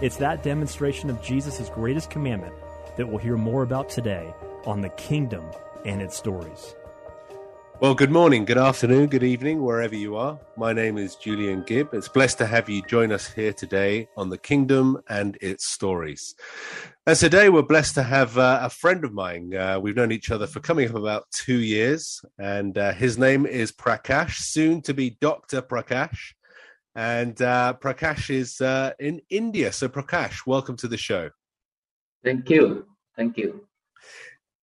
It's that demonstration of Jesus' greatest commandment that we'll hear more about today on the kingdom and its stories. Well, good morning, good afternoon, good evening, wherever you are. My name is Julian Gibb. It's blessed to have you join us here today on the kingdom and its stories. And today we're blessed to have uh, a friend of mine. Uh, we've known each other for coming up about two years, and uh, his name is Prakash, soon to be Dr. Prakash. And uh, Prakash is uh, in India. So, Prakash, welcome to the show. Thank you. Thank you.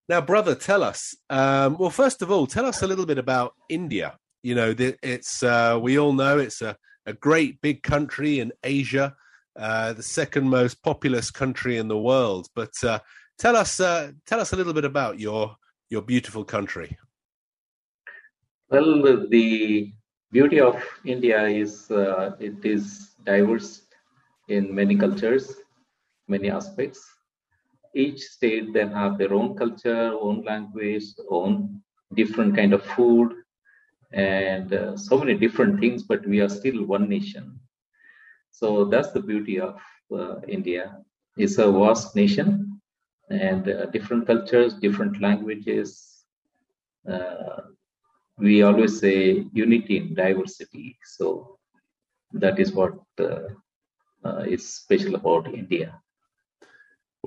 Now, brother, tell us. Um, well, first of all, tell us a little bit about India. You know, it's uh, we all know it's a, a great big country in Asia, uh, the second most populous country in the world. But uh, tell us, uh, tell us a little bit about your your beautiful country. Well, the beauty of India is uh, it is diverse in many cultures, many aspects. Each state they have their own culture own language own different kind of food and uh, so many different things but we are still one nation. So that's the beauty of uh, india. It's a vast nation and uh, different cultures different languages uh, we always say unity in diversity so that is what uh, uh, is special about india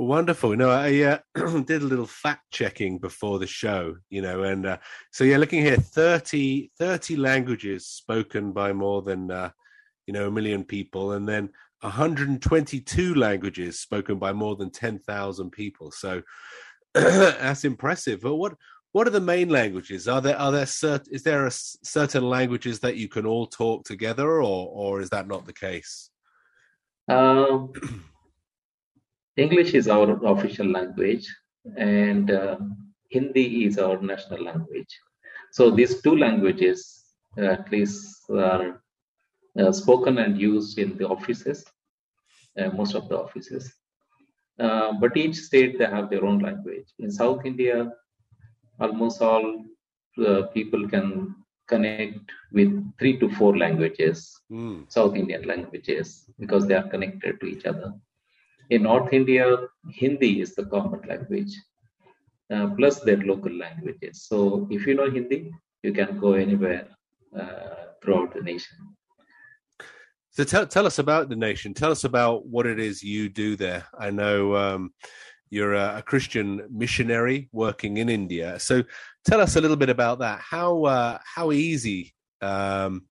Wonderful. No, I uh, did a little fact checking before the show, you know, and uh, so yeah, looking here, 30, 30 languages spoken by more than, uh, you know, a million people, and then 122 languages spoken by more than 10,000 people. So that's impressive. But what what are the main languages? Are there are there cert, is there a certain languages that you can all talk together, or or is that not the case? Um English is our official language, and uh, Hindi is our national language. So these two languages, uh, at least, are uh, spoken and used in the offices, uh, most of the offices. Uh, but each state they have their own language. In South India, almost all uh, people can connect with three to four languages, mm. South Indian languages, because they are connected to each other. In North India, Hindi is the common language, uh, plus their local languages. So if you know Hindi, you can go anywhere uh, throughout the nation. So tell tell us about the nation. Tell us about what it is you do there. I know um, you're a, a, Christian missionary working in India. So tell us a little bit about that. How uh, how easy um,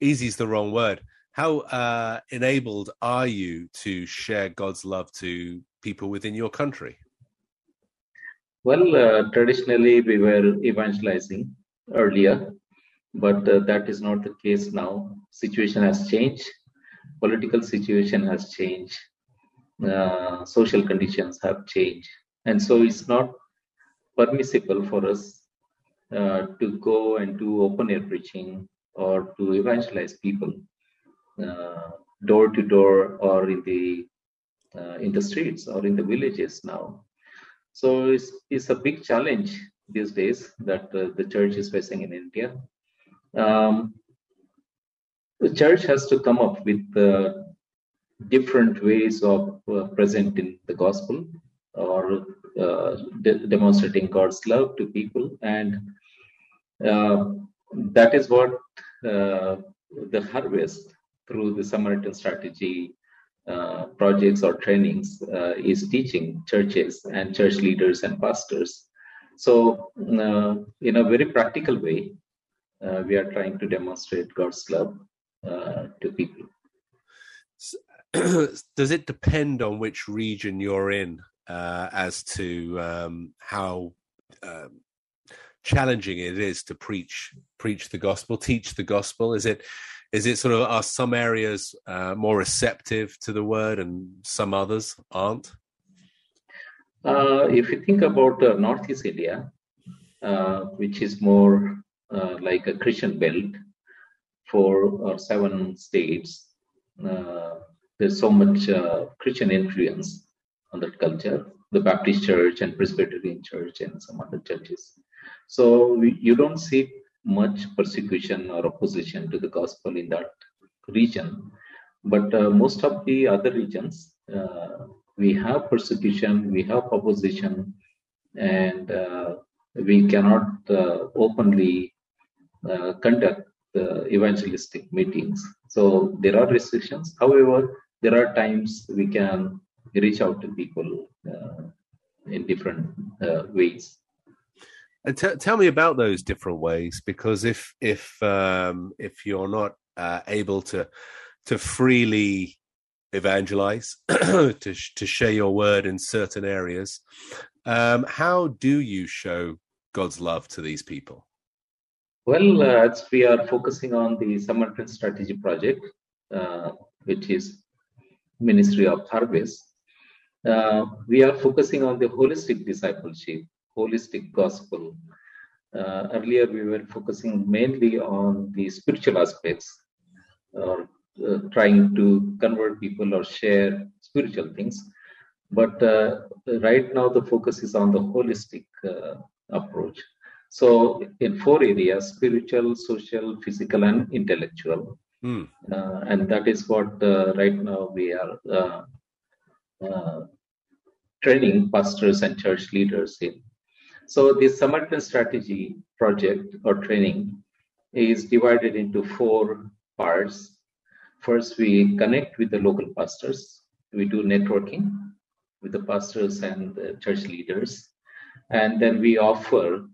easy is the wrong word how uh, enabled are you to share God's love to people within your country? Well, uh, traditionally we were evangelizing earlier, but uh, that is not the case now. Situation has changed, political situation has changed, uh, social conditions have changed, and so it's not permissible for us uh, to go and do open air preaching or to evangelize people uh, door to door or in the uh, in the streets or in the villages now. So it's, it's a big challenge these days that the church is facing in India. Um, the church has to come up with uh, different ways of uh, presenting the gospel or uh, de- demonstrating God's love to people, and that is what the harvest through the Samaritan strategy uh, projects or trainings uh, is teaching churches and church leaders and pastors. So, uh, in a very practical way, uh, we are trying to demonstrate God's love uh, to people. Does it depend on which region you're in uh, as to um, how um, challenging it is to preach preach the gospel, teach the gospel? Is it is it sort of are some areas uh, more receptive to the word and some others aren't? Uh, if you think about uh, Northeast India, uh, which is more uh, like a Christian belt, four or seven states, uh, there's so much Christian influence on that culture. The Baptist Church and Presbyterian Church and some other churches. So we, you don't see much persecution or opposition to the gospel in that region. But uh, most of the other regions, uh, we have persecution, we have opposition, and uh, we cannot uh, openly uh, conduct evangelistic meetings. So there are restrictions. However, there are times we can reach out to people uh, in different ways. And t- tell me about those different ways, because if if um, if you're not uh, able to to freely evangelize, to to share your word in certain areas, um, how do you show God's love to these people? Well, uh, as we are focusing on the Samaritan Strategy Project, uh, which is Ministry of Harvest, uh, we are focusing on the holistic discipleship holistic gospel. Uh, earlier, we were focusing mainly on the spiritual aspects, or uh, trying to convert people or share spiritual things. But uh, right now, the focus is on the holistic uh, approach. So, in four areas spiritual, social, physical, and intellectual. Mm. and that is what uh, right now we are training pastors and church leaders in. So the Samaritan strategy project or training is divided into four parts. First, we connect with the local pastors. We do networking with the pastors and the church leaders. And then we offer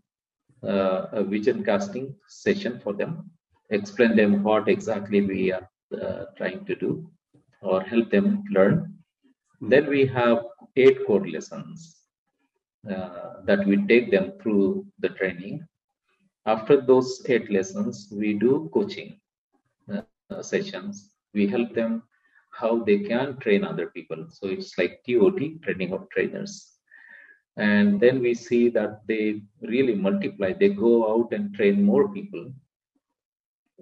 uh, a vision casting session for them, explain them what exactly we are uh, trying to do or help them learn. Then we have eight core lessons uh, that we take them through the training. After those eight lessons, we do coaching uh, sessions. We help them how they can train other people. So it's like TOT, training of trainers. And then we see that they really multiply. They go out and train more people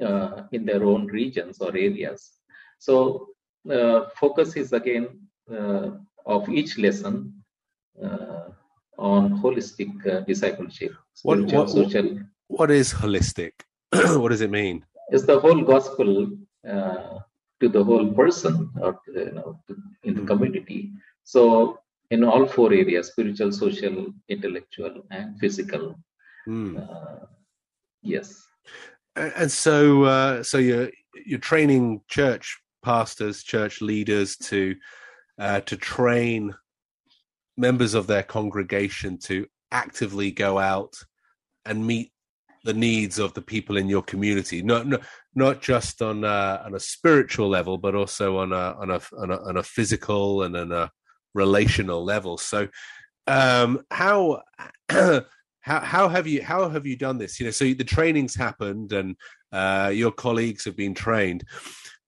uh, in their own regions or areas. So uh, focus is again uh, of each lesson uh, on holistic uh, discipleship, what, what, social. What is holistic? what does it mean? It's the whole gospel uh, to the whole person or you know in the hmm. community. So in all four areas: spiritual, social, intellectual, and physical. Mm. Uh, yes. And so, uh, so you're you're training church pastors, church leaders to uh, to train members of their congregation to actively go out and meet the needs of the people in your community. Not not, not just on a, on a spiritual level but also on a on a on a, on a physical and on a relational level. So um how how how have you how have you done this you know so the trainings happened and uh your colleagues have been trained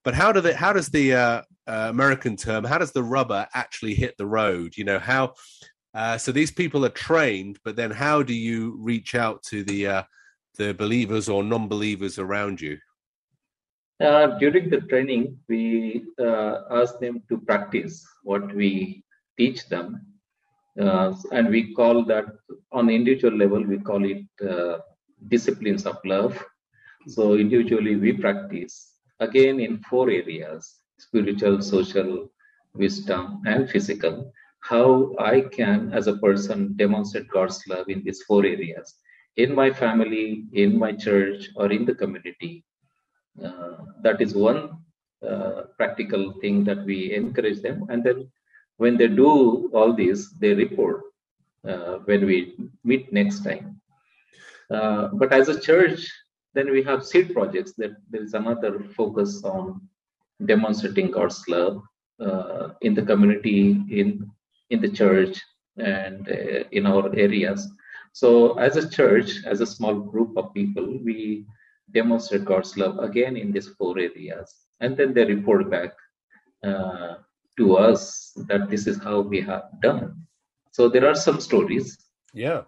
but how do they how does the uh, uh, American term, how does the rubber actually hit the road? You know, how, uh, so these people are trained, but then how do you reach out to the, uh, the believers or non believers around you? Uh, during the training, we uh, ask them to practice what we teach them. Uh, and we call that on individual level, we call it disciplines of love. So individually, we practice again in four areas spiritual, social, wisdom, and physical, how I can, as a person, demonstrate God's love in these four areas in my family, in my church, or in the community. Uh, that is one uh, practical thing that we encourage them. And then when they do all this, they report uh, when we meet next time. Uh, but as a church, then we have seed projects that there is another focus on demonstrating God's love uh, in the community, in in the church, and uh, in our areas. So, as a church, as a small group of people, we demonstrate God's love again in these four areas, and then they report back uh, to us that this is how we have done. So, there are some stories. Yeah.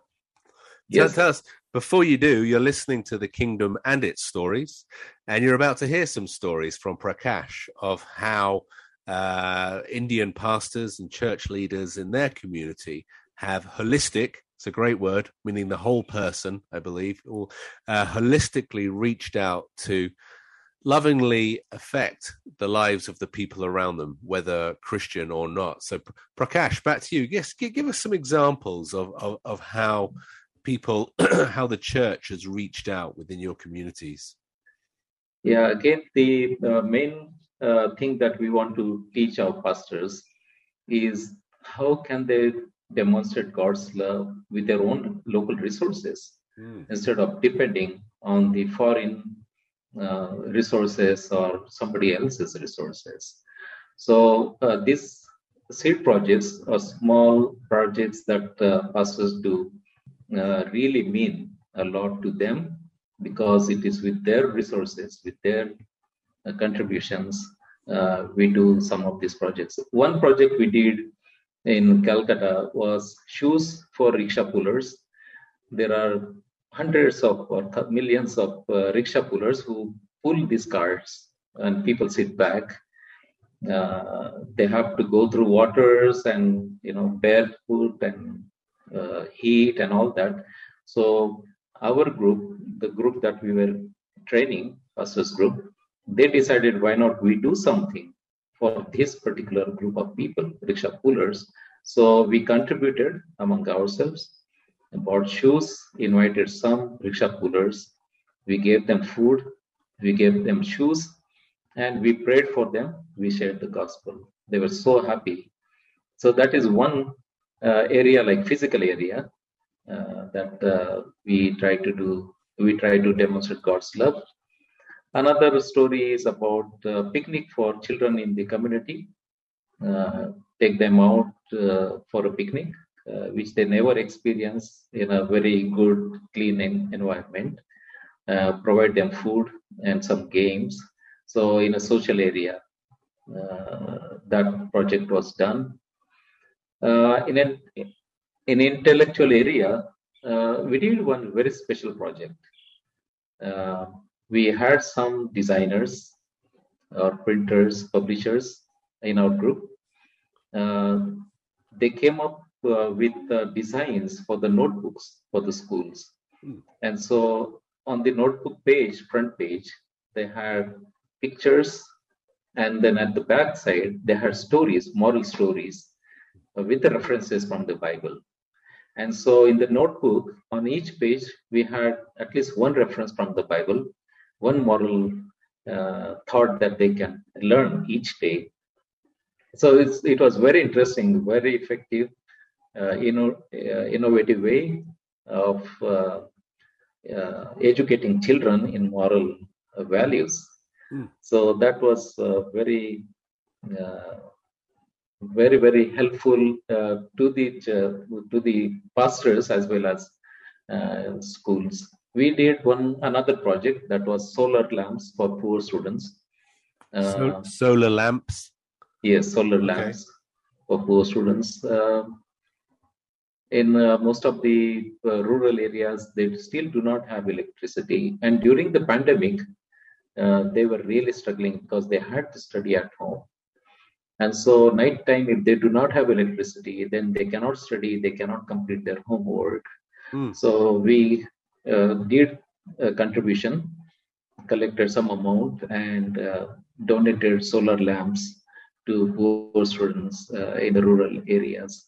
Yes. Tell, us, before you do, you're listening to the kingdom and its stories, and you're about to hear some stories from Prakash of how uh, Indian pastors and church leaders in their community have holistic, it's a great word, meaning the whole person, I believe, or uh, holistically reached out to lovingly affect the lives of the people around them, whether Christian or not. So, Prakash, back to you. Yes, give, us some examples of, of, of how people, how the church has reached out within your communities. Yeah, again, the uh, main uh, thing that we want to teach our pastors is how can they demonstrate God's love with their own local resources mm. instead of depending on the foreign uh, resources or somebody else's resources. So uh, these seed projects or small projects that uh, pastors do uh, really mean a lot to them because it is with their resources, with their uh, contributions, uh, we do some of these projects. One project we did in Calcutta was shoes for rickshaw pullers. There are hundreds of or millions of uh, rickshaw pullers who pull these carts and people sit back. Uh, they have to go through waters and you know barefoot and uh, heat and all that. So our group, the group that we were training, pastors group, they decided why not we do something for this particular group of people, rickshaw pullers. So we contributed among ourselves, bought shoes, invited some rickshaw pullers. We gave them food, we gave them shoes, and we prayed for them. We shared the gospel. They were so happy. So that is one uh, area, like physical area, uh, that uh, we try to do. We try to demonstrate God's love Another story is about picnic for children in the community. Uh, take them out uh, for a picnic, uh, which they never experience in a very good, clean environment. Uh, provide them food and some games. So, in a social area, uh, that project was done. in an in intellectual area, we did one very special project we had some designers or printers, publishers in our group. Uh, they came up uh, with uh, designs for the notebooks for the schools. Hmm. And so on the notebook page, front page, they had pictures. And then at the back side, they had stories, moral stories uh, with the references from the Bible. And so in the notebook, on each page, we had at least one reference from the Bible one moral uh, thought that they can learn each day. So it was very interesting, very effective, inno- uh, innovative way of uh, uh, educating children in moral values. Mm. So that was very, very, very helpful to the to the pastors as well as schools we did one another project that was solar lamps for poor students. Uh, solar lamps. Yes, solar okay. lamps for poor students. In uh, most of the uh, rural areas, they still do not have electricity, and during the pandemic, uh, they were really struggling because they had to study at home. And so, night time, if they do not have electricity, then they cannot study, they cannot complete their homework. Mm. So we uh, did a contribution, collected some amount, and uh, donated solar lamps to poor students uh, in the rural areas.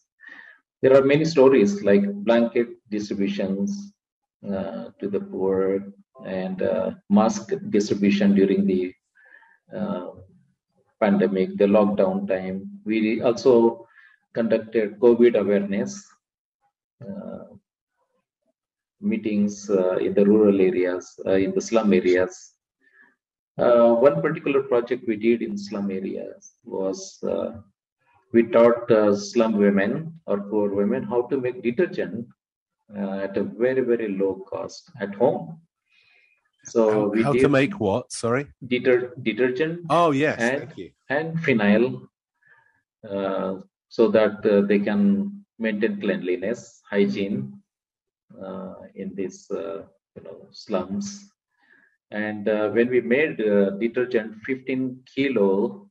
There are many stories like blanket distributions uh, to the poor and uh, mask distribution during the uh, pandemic, the lockdown time. We also conducted COVID awareness uh, meetings uh, in the rural areas, uh, in the slum areas. One particular project we did in slum areas was we taught uh, slum women or poor women how to make detergent at a very very low cost at home. So how, we how to make what? Sorry, deter- detergent. Oh yes, and, thank you. And phenyl, so that they can maintain cleanliness, hygiene uh, in these uh, you know slums. And uh, when we made detergent 15 kilo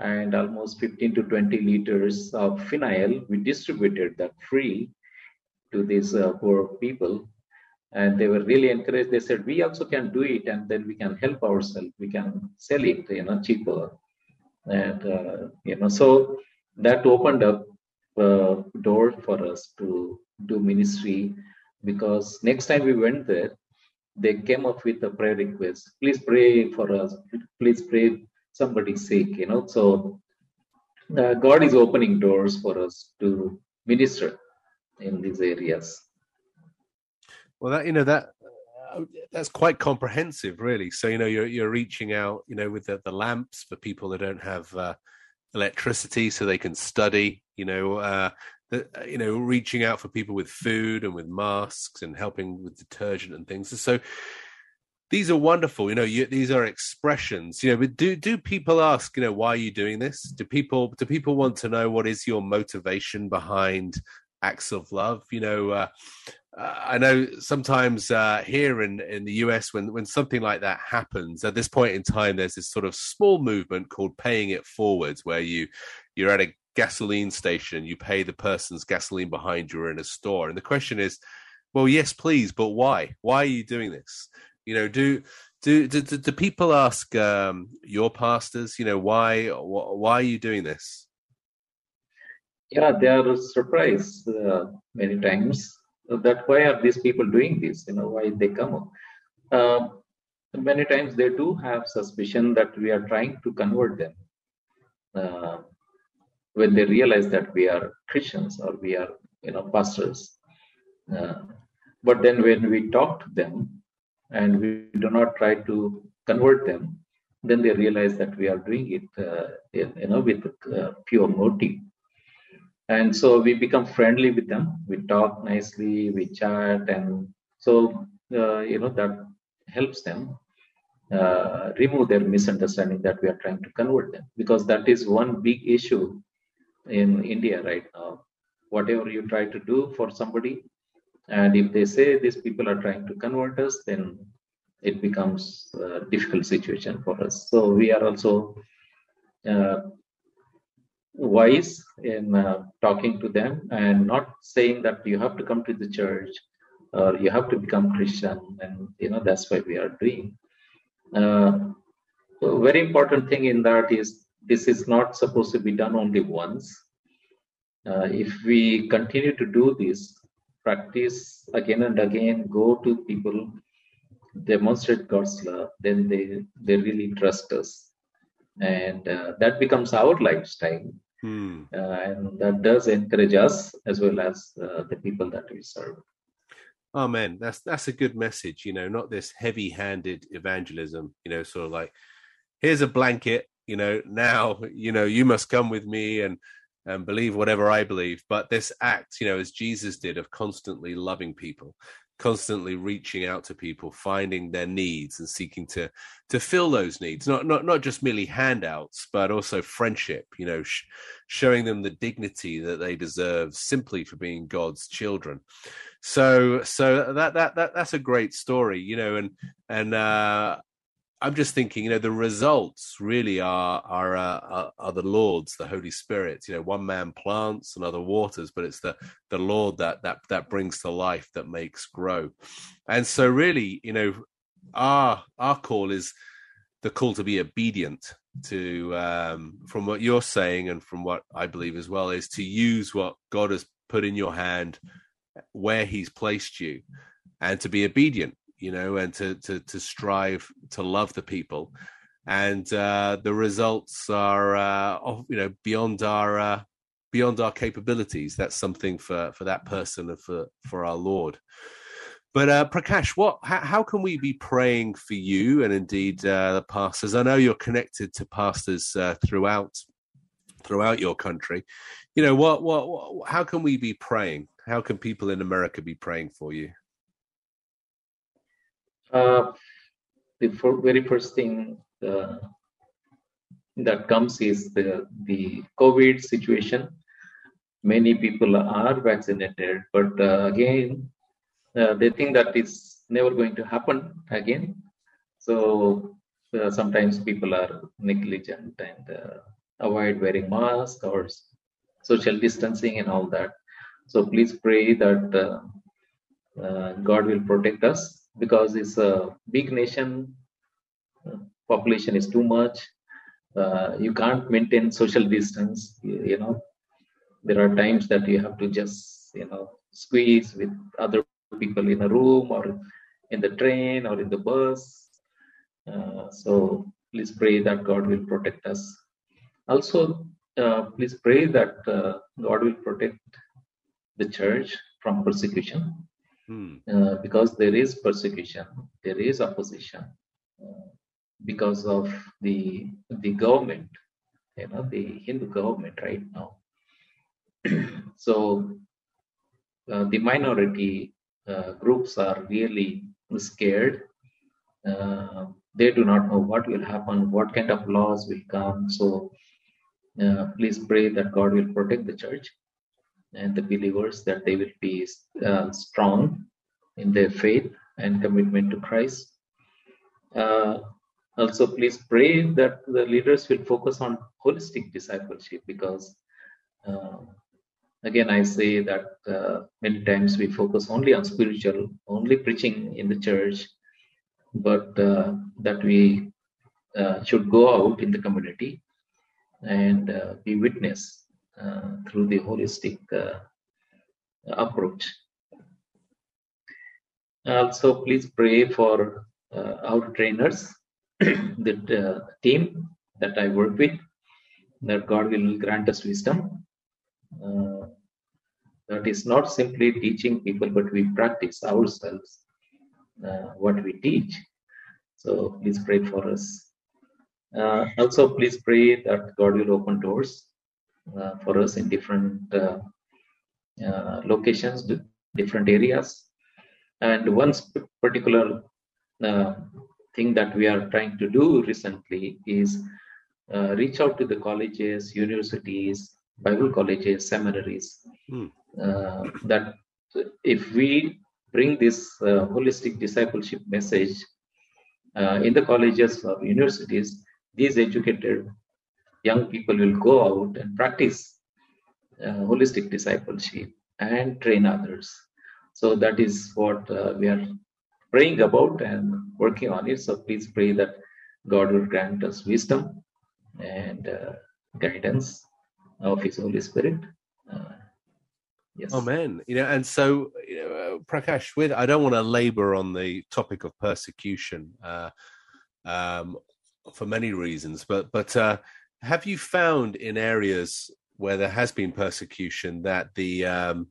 and almost 15 to 20 liters of phenyl, we distributed that free to these poor people and they were really encouraged they said we also can do it and then we can help ourselves we can sell it you know cheaper and uh, you know so that opened up uh, door for us to do ministry because next time we went there, they came up with a prayer request. Please pray for us. Please pray somebody's sick, you know. So uh, God is opening doors for us to minister in these areas. Well, that you know that uh, that's quite comprehensive, really. So you know you're you're reaching out, you know, with the, the lamps for people that don't have uh, electricity, so they can study. You know, uh, that uh, you know reaching out for people with food and with masks and helping with detergent and things so these are wonderful you know you, these are expressions you know but do do people ask you know why are you doing this do people do people want to know what is your motivation behind acts of love you know uh, I know sometimes uh, here in, in the US, when, when something like that happens, at this point in time, there's this sort of small movement called paying it forwards, where you you're at a gasoline station, you pay the person's gasoline behind you or in a store. And the question is, well, yes, please, but why? Why are you doing this? You know, do do do, do people ask um, your pastors, you know, why why are you doing this? Yeah, they are surprised uh, many times that why are these people doing this? You know, why they come. Uh, many times they do have suspicion that we are trying to convert them. Uh, when they realize that we are Christians or we are, you know, pastors. Uh, but then when we talk to them and we do not try to convert them, then they realize that we are doing it, uh, you know, with uh, pure motive. And so we become friendly with them. We talk nicely, we chat, and so uh, you know that helps them uh, remove their misunderstanding that we are trying to convert them because that is one big issue in India right now. Whatever you try to do for somebody, and if they say these people are trying to convert us, then it becomes a difficult situation for us. So we are also uh, wise in uh, talking to them and not saying that you have to come to the church or you have to become Christian, and you know that's why we are doing. Uh, very important thing in that is this is not supposed to be done only once. Uh, if we continue to do this, practice again and again, go to people, demonstrate God's love, then they they really trust us, and uh, that becomes our lifestyle, hmm. uh, and that does encourage us as well as uh, the people that we serve. Amen. That's that's a good message. You know, not this heavy-handed evangelism. You know, sort of like here's a blanket you know now you know you must come with me and and believe whatever i believe but this act you know as jesus did of constantly loving people constantly reaching out to people finding their needs and seeking to to fill those needs not not not just merely handouts but also friendship you know sh- showing them the dignity that they deserve simply for being god's children. So so that that, that that's a great story you know and and uh I'm just thinking, you know, the results really are are uh, are the Lord's, the Holy Spirit. You know, one man plants, another waters, but it's the the Lord that that that brings to life, that makes grow. And so, really, you know, our our call is the call to be obedient to um, from what you're saying and from what I believe as well is to use what God has put in your hand where He's placed you, and to be obedient you know, and to to to strive to love the people. and uh, the results are uh, you know beyond our uh, beyond our capabilities. That's something for for that person and for for our Lord. But uh, Prakash, what? How, how, can we be praying for you and indeed uh, the pastors? I know you're connected to pastors uh, throughout throughout your country. You know what, what? What? How can we be praying? How can people in America be praying for you? Uh, the for, very first thing uh, that comes is the the COVID situation. Many people are vaccinated, but uh, again, uh, they think that it's never going to happen again. So uh, sometimes people are negligent and avoid wearing mask or social distancing and all that. So please pray that uh, God will protect us because it's a big nation, population is too much. you can't maintain social distance. You, you know, there are times that you have to just you know squeeze with other people in a room or in the train or in the bus. Uh, so please pray that God will protect us. Also, uh, please pray that uh, God will protect the church from persecution hmm. Uh, because there is persecution, there is opposition uh, because of the the government, you know, the Hindu government right now. so uh, the minority uh, groups are really scared. They do not know what will happen, what kind of laws will come. So please pray that God will protect the church and the believers, that they will be uh, strong in their faith and commitment to Christ. Uh, also, please pray that the leaders will focus on holistic discipleship because uh, again i say that uh, many times we focus only on spiritual only preaching in the church but uh, that we uh, should go out in the community and be witness through the holistic uh, approach also please pray for our trainers the team that i work with that god will grant us wisdom uh, that is not simply teaching people, but we practice ourselves uh, what we teach. So please pray for us. Uh, also, please pray that God will open doors uh, for us in different uh, uh, locations, different areas. And one particular thing that we are trying to do recently is reach out to the colleges, universities, Bible colleges, seminaries, hmm. uh, that if we bring this uh, holistic discipleship message uh, in the colleges or universities, these educated young people will go out and practice uh, holistic discipleship and train others. So that is what uh, we are praying about and working on it. So please pray that God will grant us wisdom and uh, guidance of His Holy Spirit. Uh, yes. Amen. You know, and so uh, Prakash, with I don't want to labour on the topic of persecution uh, um, for many reasons, but but have you found in areas where there has been persecution that the um,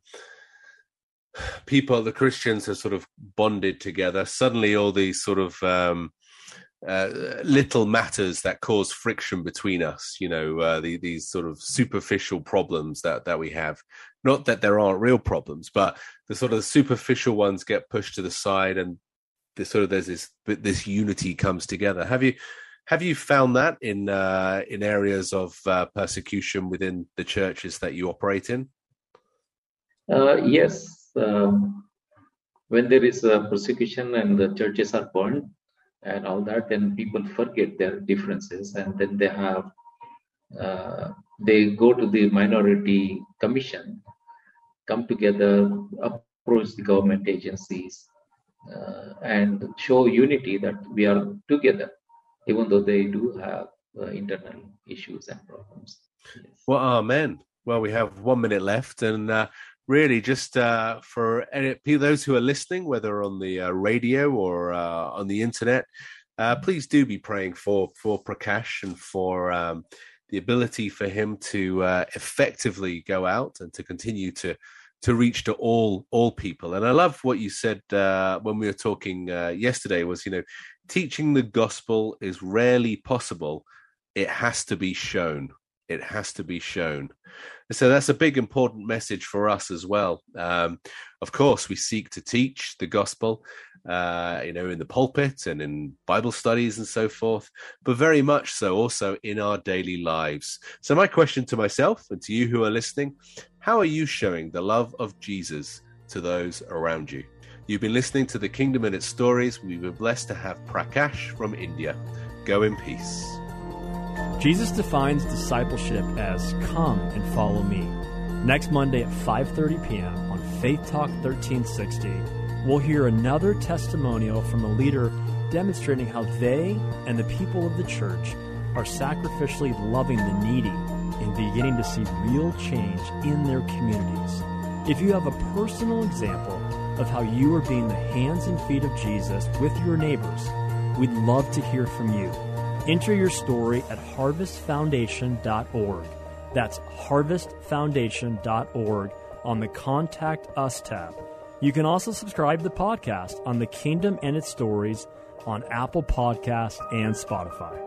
people, the Christians, have sort of bonded together? Suddenly, all these sort of um, uh, little matters that cause friction between us. You know, uh, the, these sort of superficial problems that that we have. Not that there aren't real problems, but the sort of superficial ones get pushed to the side, and the sort of there's this this unity comes together. Have you have you found that in uh, in areas of uh, persecution within the churches that you operate in? Uh, yes. Um, when there is persecution and the churches are burned, and all that, then people forget their differences and then they have uh, they go to the minority commission, come together, approach the government agencies, uh, and show unity that we are together, even though they do have uh, internal issues and problems. Yes. Well, amen. Well, we have one minute left, and uh, really just uh, for any, those who are listening, whether on the uh, radio or uh, on the internet, uh, please do be praying for for Prakash and for um, the ability for him to effectively go out and to continue to to reach to all all people. And I love what you said when we were talking yesterday. Was you know, teaching the gospel is rarely possible. It has to be shown. It has to be shown. So that's a big important message for us as well. Um, of course, we seek to teach the gospel, uh, you know, in the pulpit and in Bible studies and so forth, but very much so also in our daily lives. So, my question to myself and to you who are listening how are you showing the love of Jesus to those around you? You've been listening to the Kingdom and its stories. We've been blessed to have Prakash from India. Go in peace. Jesus defines discipleship as come and follow me. Next Monday at 5:30 p.m. on Faith Talk 1360, we'll hear another testimonial from a leader demonstrating how they and the people of the church are sacrificially loving the needy and beginning to see real change in their communities. If you have a personal example of how you are being the hands and feet of Jesus with your neighbors, we'd love to hear from you. Enter your story at harvestfoundation.org. That's harvestfoundation.org on the Contact Us tab. You can also subscribe to the podcast on the Kingdom and its Stories on Apple Podcast and Spotify.